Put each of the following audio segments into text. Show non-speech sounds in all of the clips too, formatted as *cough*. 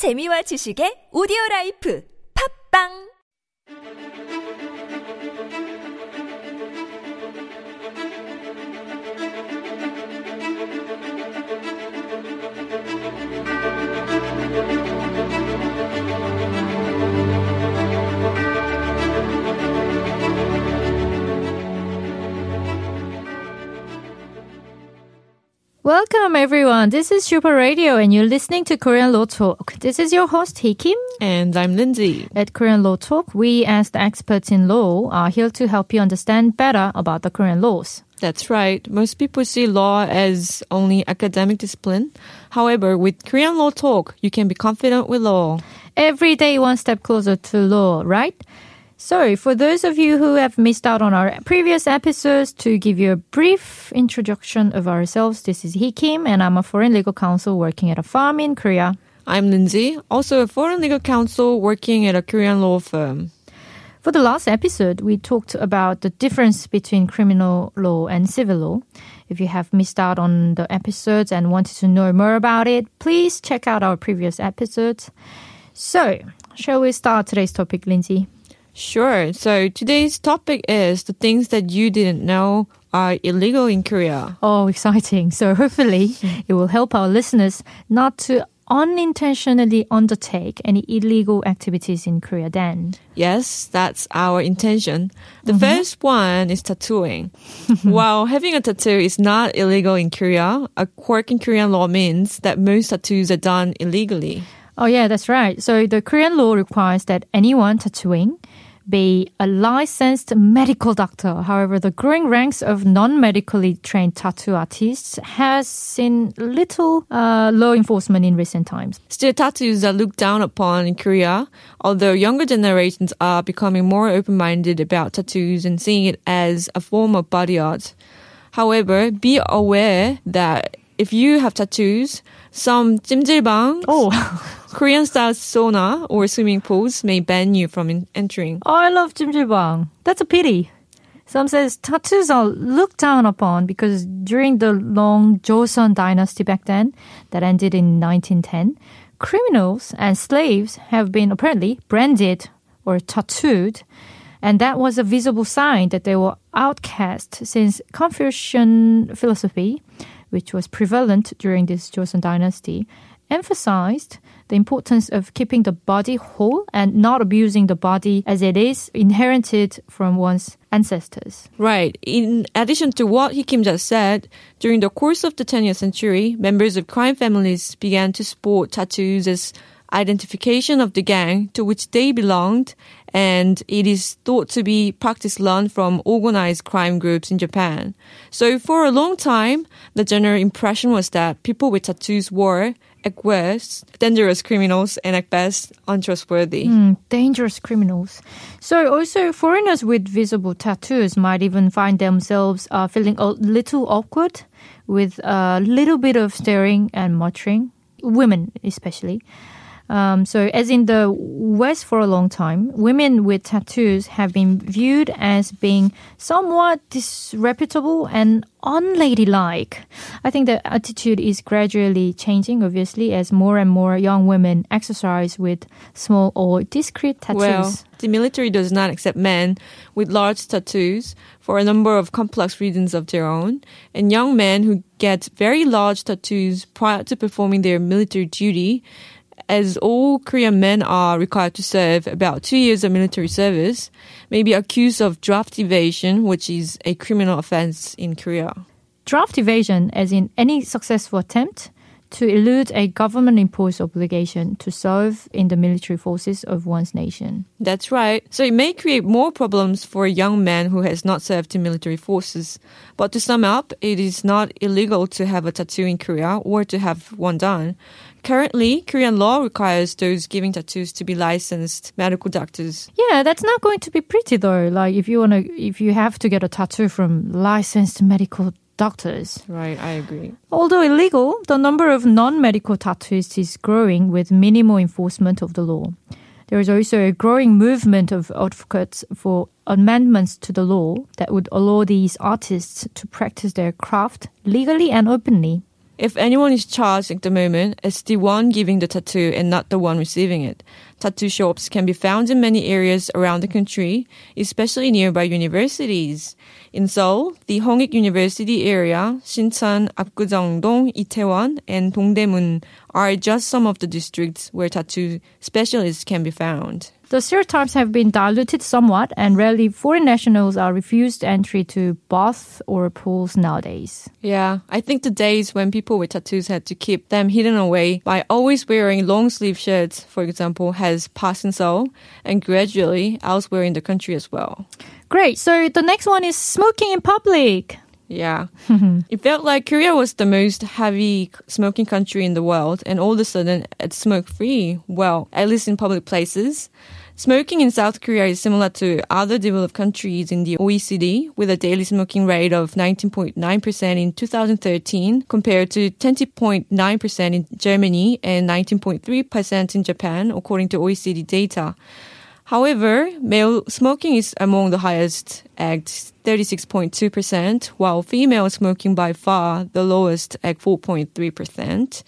재미와 지식의 오디오 라이프. 팝빵 Welcome everyone. This is Super Radio and you're listening to Korean Law Talk. This is your host Hee Kim. And I'm Lindsay. At Korean Law Talk, we as the experts in law are here to help you understand better about the Korean laws. That's right. Most people see law as only academic discipline. However, with Korean Law Talk, you can be confident with law. Every day one step closer to law, right? So, for those of you who have missed out on our previous episodes, to give you a brief introduction of ourselves, this is Hee Kim, and I'm a foreign legal counsel working at a farm in Korea. I'm Lindsay, also a foreign legal counsel working at a Korean law firm. For the last episode, we talked about the difference between criminal law and civil law. If you have missed out on the episodes and wanted to know more about it, please check out our previous episodes. So, shall we start today's topic, Lindsay? Sure. So today's topic is the things that you didn't know are illegal in Korea. Oh, exciting. So hopefully *laughs* it will help our listeners not to unintentionally undertake any illegal activities in Korea then. Yes, that's our intention. The mm-hmm. first one is tattooing. *laughs* While having a tattoo is not illegal in Korea, a quirk in Korean law means that most tattoos are done illegally. Oh, yeah, that's right. So the Korean law requires that anyone tattooing be a licensed medical doctor. However, the growing ranks of non-medically trained tattoo artists has seen little uh, law enforcement in recent times. Still, tattoos are looked down upon in Korea, although younger generations are becoming more open-minded about tattoos and seeing it as a form of body art. However, be aware that if you have tattoos, some 찜질방, Oh, *laughs* Korean style sauna or swimming pools may ban you from in- entering. I love 찜질방. That's a pity. Some says tattoos are looked down upon because during the long Joseon dynasty back then, that ended in 1910, criminals and slaves have been apparently branded or tattooed, and that was a visible sign that they were outcast since Confucian philosophy, which was prevalent during this Joseon dynasty, emphasized the importance of keeping the body whole and not abusing the body as it is inherited from one's ancestors. Right. In addition to what Hee Kim just said, during the course of the 20th century, members of crime families began to sport tattoos as identification of the gang to which they belonged, and it is thought to be practice learned from organized crime groups in Japan. So for a long time, the general impression was that people with tattoos were, at worst, dangerous criminals and at best, untrustworthy. Mm, dangerous criminals. So also foreigners with visible tattoos might even find themselves uh, feeling a little awkward with a little bit of staring and muttering. Women especially. Um, so, as in the West for a long time, women with tattoos have been viewed as being somewhat disreputable and unladylike. I think the attitude is gradually changing, obviously, as more and more young women exercise with small or discreet tattoos. Well, the military does not accept men with large tattoos for a number of complex reasons of their own, and young men who get very large tattoos prior to performing their military duty, as all Korean men are required to serve about two years of military service, may be accused of draft evasion, which is a criminal offense in Korea. Draft evasion, as in any successful attempt to elude a government imposed obligation to serve in the military forces of one's nation. That's right. So it may create more problems for a young man who has not served in military forces. But to sum up, it is not illegal to have a tattoo in Korea or to have one done. Currently, Korean law requires those giving tattoos to be licensed medical doctors. Yeah, that's not going to be pretty though. Like if you want to, if you have to get a tattoo from licensed medical doctors. Right, I agree. Although illegal, the number of non-medical tattooists is growing with minimal enforcement of the law. There is also a growing movement of advocates for amendments to the law that would allow these artists to practice their craft legally and openly. If anyone is charged at the moment, it's the one giving the tattoo and not the one receiving it. Tattoo shops can be found in many areas around the country, especially nearby universities. In Seoul, the Hongik University area, Shincheon, Apgujeongdong, Itaewon, and Dongdaemun are just some of the districts where tattoo specialists can be found. The stereotypes have been diluted somewhat, and rarely foreign nationals are refused entry to baths or pools nowadays. Yeah, I think the days when people with tattoos had to keep them hidden away by always wearing long sleeve shirts, for example, has passed in Seoul and gradually elsewhere in the country as well. Great. So the next one is smoking in public. Yeah. Mm-hmm. it felt like Korea was the most heavy smoking country in the world, and all of a sudden it's smoke free. Well, at least in public places. Smoking in South Korea is similar to other developed countries in the OECD, with a daily smoking rate of 19.9% in 2013 compared to 20.9% in Germany and 19.3% in Japan, according to OECD data. However, male smoking is among the highest at 36.2%, while female smoking by far the lowest at 4.3%.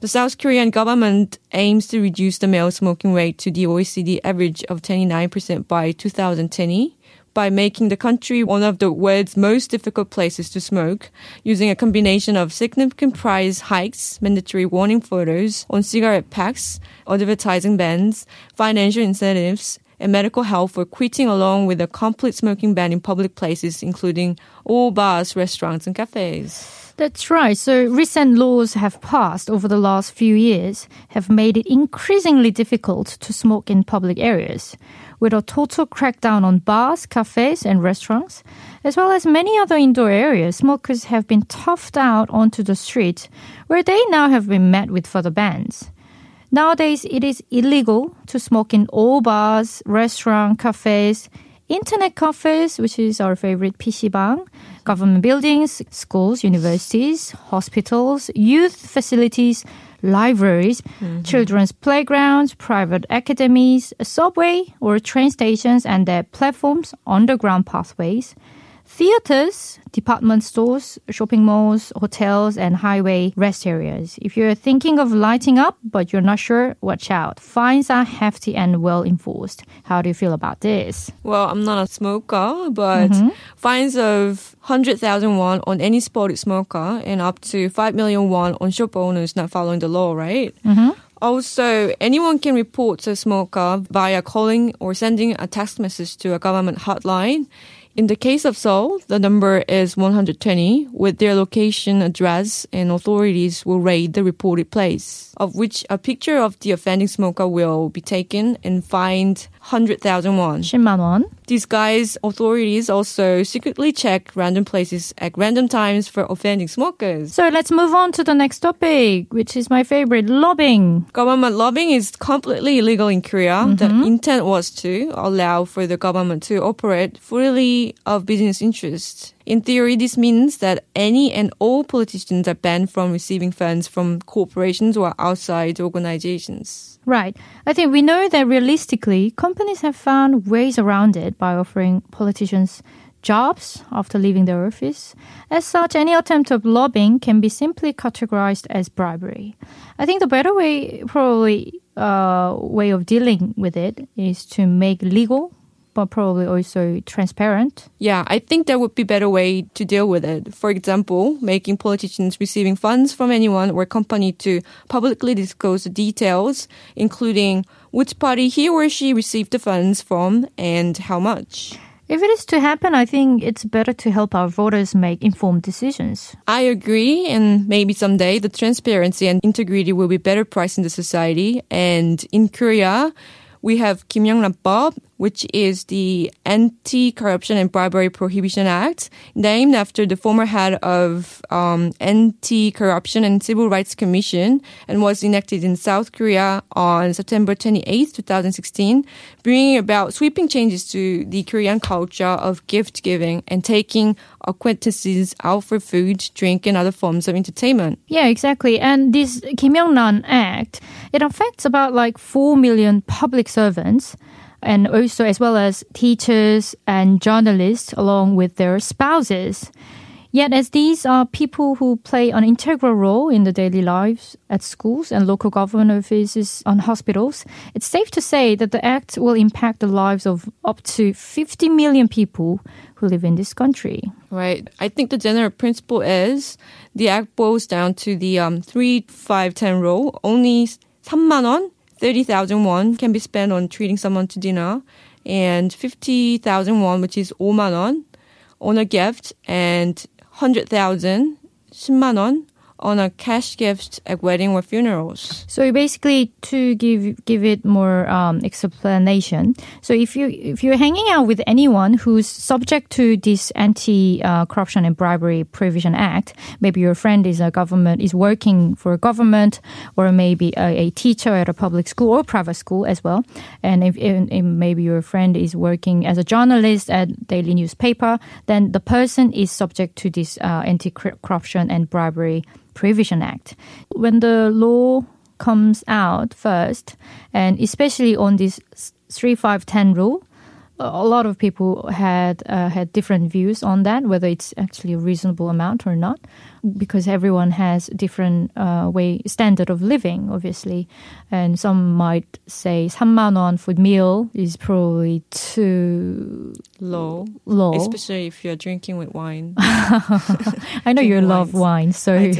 The South Korean government aims to reduce the male smoking rate to the OECD average of 29% by 2020 by making the country one of the world's most difficult places to smoke, using a combination of significant price hikes, mandatory warning photos on cigarette packs, advertising bans, financial incentives, and medical health for quitting along with a complete smoking ban in public places, including all bars, restaurants, and cafes. That's right. So recent laws have passed over the last few years have made it increasingly difficult to smoke in public areas. With a total crackdown on bars, cafes, and restaurants, as well as many other indoor areas, smokers have been toughed out onto the street, where they now have been met with further bans. Nowadays, it is illegal to smoke in all bars, restaurants, cafes, internet cafes, which is our favorite PC방, government buildings, schools, universities, hospitals, youth facilities, libraries, mm-hmm. children's playgrounds, private academies, a subway or train stations and their platforms, underground pathways, theaters, department stores, shopping malls, hotels, and highway rest areas. If you're thinking of lighting up but you're not sure, watch out. Fines are hefty and well enforced. How do you feel about this? Well, I'm not a smoker, but mm-hmm. fines of 100,000 won on any spotted smoker and up to 5 million won on shop owners not following the law, right? Mm-hmm. Also, anyone can report a smoker via calling or sending a text message to a government hotline. In the case of Seoul, the number is 120 with their location, address, and authorities will raid the reported place, of which a picture of the offending smoker will be taken and fined 100,000 won. 10만 won. These guys, authorities also secretly check random places at random times for offending smokers. So let's move on to the next topic, which is my favorite, lobbying. Government lobbying is completely illegal in Korea. The mm-hmm. intent was to allow for the government to operate freely of business interests. In theory, this means that any and all politicians are banned from receiving funds from corporations or outside organizations. Right. I think we know that realistically, companies have found ways around it by offering politicians jobs after leaving their office. As such, any attempt of lobbying can be simply categorized as bribery. I think the better way, probably, uh, way of dealing with it is to make legal, but probably also transparent. Yeah, I think there would be better way to deal with it. For example, making politicians receiving funds from anyone or company to publicly disclose the details, including which party he or she received the funds from and how much. If it is to happen, I think it's better to help our voters make informed decisions. I agree, and maybe someday the transparency and integrity will be better priced in the society. And in Korea, we have Kim Young-Bob, which is the Anti-Corruption and Bribery Prohibition Act, named after the former head of um, Anti-Corruption and Civil Rights Commission, and was enacted in South Korea on September 28, 2016, bringing about sweeping changes to the Korean culture of gift giving and taking acquaintances out for food, drink, and other forms of entertainment. Yeah, exactly. And this Kim Young-ran Act, it affects about like 4 million public servants and also as well as teachers and journalists along with their spouses. Yet, as these are people who play an integral role in the daily lives at schools and local government offices and hospitals, it's safe to say that the act will impact the lives of up to 50 million people who live in this country. Right. I think the general principle is the act boils down to the um, 3 5 10 rule. Only 3만 원, 30,000 won can be spent on treating someone to dinner and 50,000 won, which is 5만 won, on a gift and 100,000, 10만 won on a cash gift at wedding or funerals. So basically, to give give it more um, explanation. So if you if you're hanging out with anyone who's subject to this anti uh, corruption and bribery provision act, maybe your friend is a government is working for a government, or maybe a, a teacher at a public school or private school as well, and if, if, if maybe your friend is working as a journalist at daily newspaper, then the person is subject to this uh, anti corruption and bribery Prevention Act. When the law comes out first, and especially on this 3510 rule, a lot of people had uh, had different views on that, whether it's actually a reasonable amount or not, because everyone has different uh, way standard of living, obviously, and some might say 3만 원 for meal is probably too low, low, especially if you're drinking with wine. *laughs* I know you love wine, so *laughs*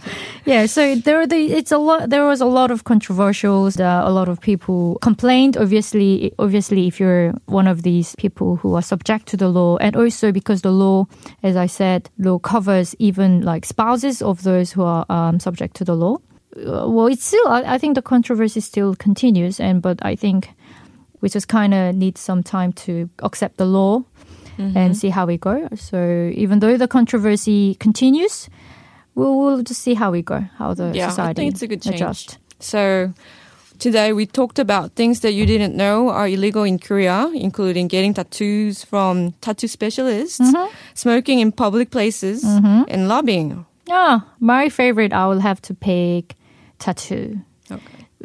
*laughs* yeah. So there, the, it's a lot. There was a lot of controversials. Uh, a lot of people complained. Obviously, obviously, if you're one of these people who are subject to the law, and also because the law, as I said, law covers even like spouses of those who are um, subject to the law. Uh, well, it's still. I, I think the controversy still continues, and but I think we just kind of need some time to accept the law mm-hmm. and see how we go. So even though the controversy continues, we'll, we'll just see how we go, how the yeah, society I think it's a good change. adjust. So today we talked about things that you didn't know are illegal in Korea, including getting tattoos from tattoo specialists, mm-hmm. smoking in public places, mm-hmm. and lobbying. Yeah, my favorite, I will have to pick tattoo.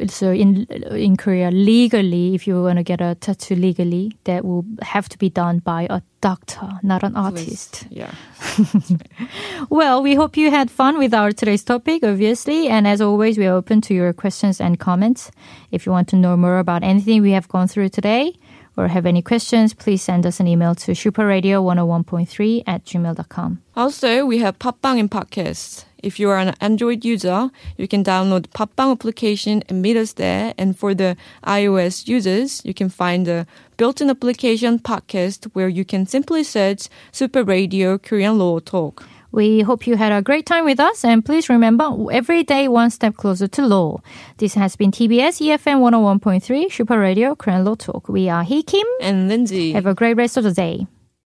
So in in Korea legally if you want to get a tattoo legally that will have to be done by a doctor not an artist. yeah. *laughs* Well we hope you had fun with our today's topic obviously and as always we're open to your questions and comments. If you want to know more about anything we have gone through today or have any questions, please send us an email to superradio101.3 at gmail.com. Also, we have Popbang and podcasts. If you are an Android user, you can download Popbang application and meet us there. And for the iOS users, you can find the built-in application podcast where you can simply search Super Radio Korean Law Talk. We hope you had a great time with us and please remember every day one step closer to law. This has been TBS EFM 101.3 Super Radio Korean Law Talk. We are Hee Kim and Lindsay. Have a great rest of the day.